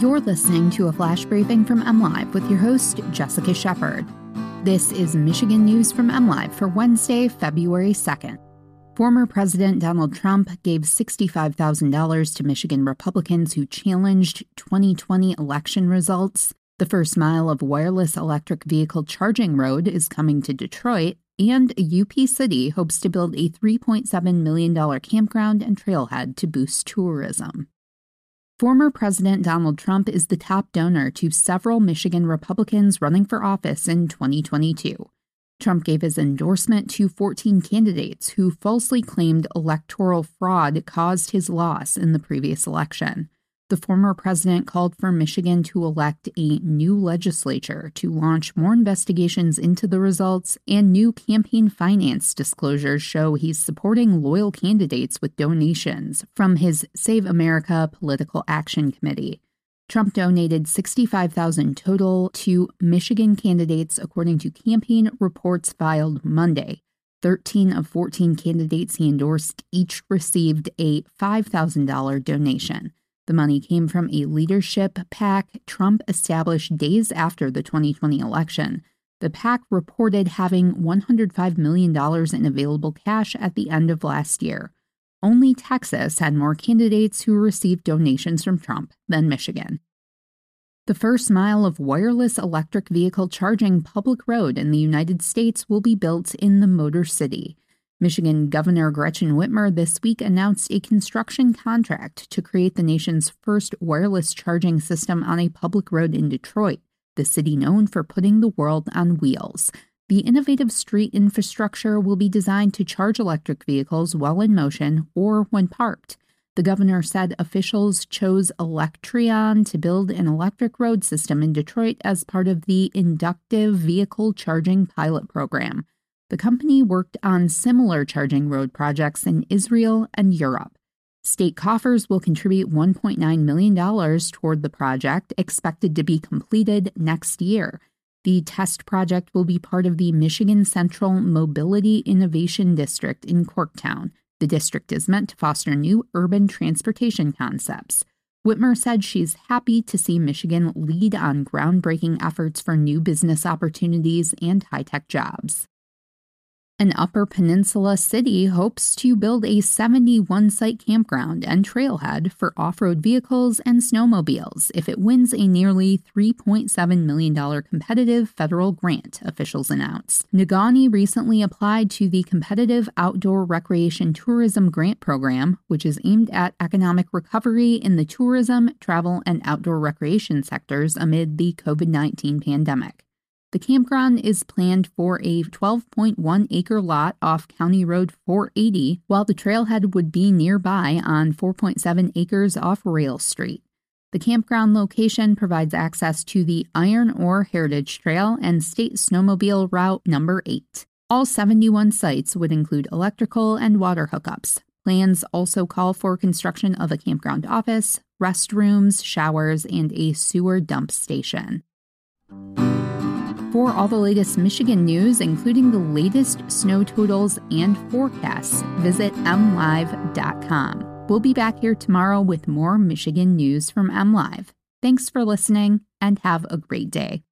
You're listening to a flash briefing from MLive with your host, Jessica Shepard. This is Michigan News from MLive for Wednesday, February 2nd. Former President Donald Trump gave $65,000 to Michigan Republicans who challenged 2020 election results. The first mile of wireless electric vehicle charging road is coming to Detroit, and UP City hopes to build a $3.7 million campground and trailhead to boost tourism. Former President Donald Trump is the top donor to several Michigan Republicans running for office in 2022. Trump gave his endorsement to 14 candidates who falsely claimed electoral fraud caused his loss in the previous election. The former president called for Michigan to elect a new legislature to launch more investigations into the results, and new campaign finance disclosures show he's supporting loyal candidates with donations from his Save America Political Action Committee. Trump donated 65,000 total to Michigan candidates according to campaign reports filed Monday. 13 of 14 candidates he endorsed each received a $5,000 donation. The money came from a leadership PAC Trump established days after the 2020 election. The PAC reported having $105 million in available cash at the end of last year. Only Texas had more candidates who received donations from Trump than Michigan. The first mile of wireless electric vehicle charging public road in the United States will be built in the Motor City. Michigan Governor Gretchen Whitmer this week announced a construction contract to create the nation's first wireless charging system on a public road in Detroit, the city known for putting the world on wheels. The innovative street infrastructure will be designed to charge electric vehicles while in motion or when parked. The governor said officials chose Electreon to build an electric road system in Detroit as part of the Inductive Vehicle Charging Pilot Program. The company worked on similar charging road projects in Israel and Europe. State coffers will contribute $1.9 million toward the project, expected to be completed next year. The test project will be part of the Michigan Central Mobility Innovation District in Corktown. The district is meant to foster new urban transportation concepts. Whitmer said she's happy to see Michigan lead on groundbreaking efforts for new business opportunities and high tech jobs. An Upper Peninsula city hopes to build a 71 site campground and trailhead for off road vehicles and snowmobiles if it wins a nearly $3.7 million competitive federal grant, officials announced. Negaunee recently applied to the Competitive Outdoor Recreation Tourism Grant Program, which is aimed at economic recovery in the tourism, travel, and outdoor recreation sectors amid the COVID 19 pandemic. The campground is planned for a 12.1 acre lot off County Road 480, while the trailhead would be nearby on 4.7 acres off Rail Street. The campground location provides access to the Iron Ore Heritage Trail and State Snowmobile Route Number 8. All 71 sites would include electrical and water hookups. Plans also call for construction of a campground office, restrooms, showers, and a sewer dump station. For all the latest Michigan news, including the latest snow totals and forecasts, visit mlive.com. We'll be back here tomorrow with more Michigan news from MLive. Thanks for listening and have a great day.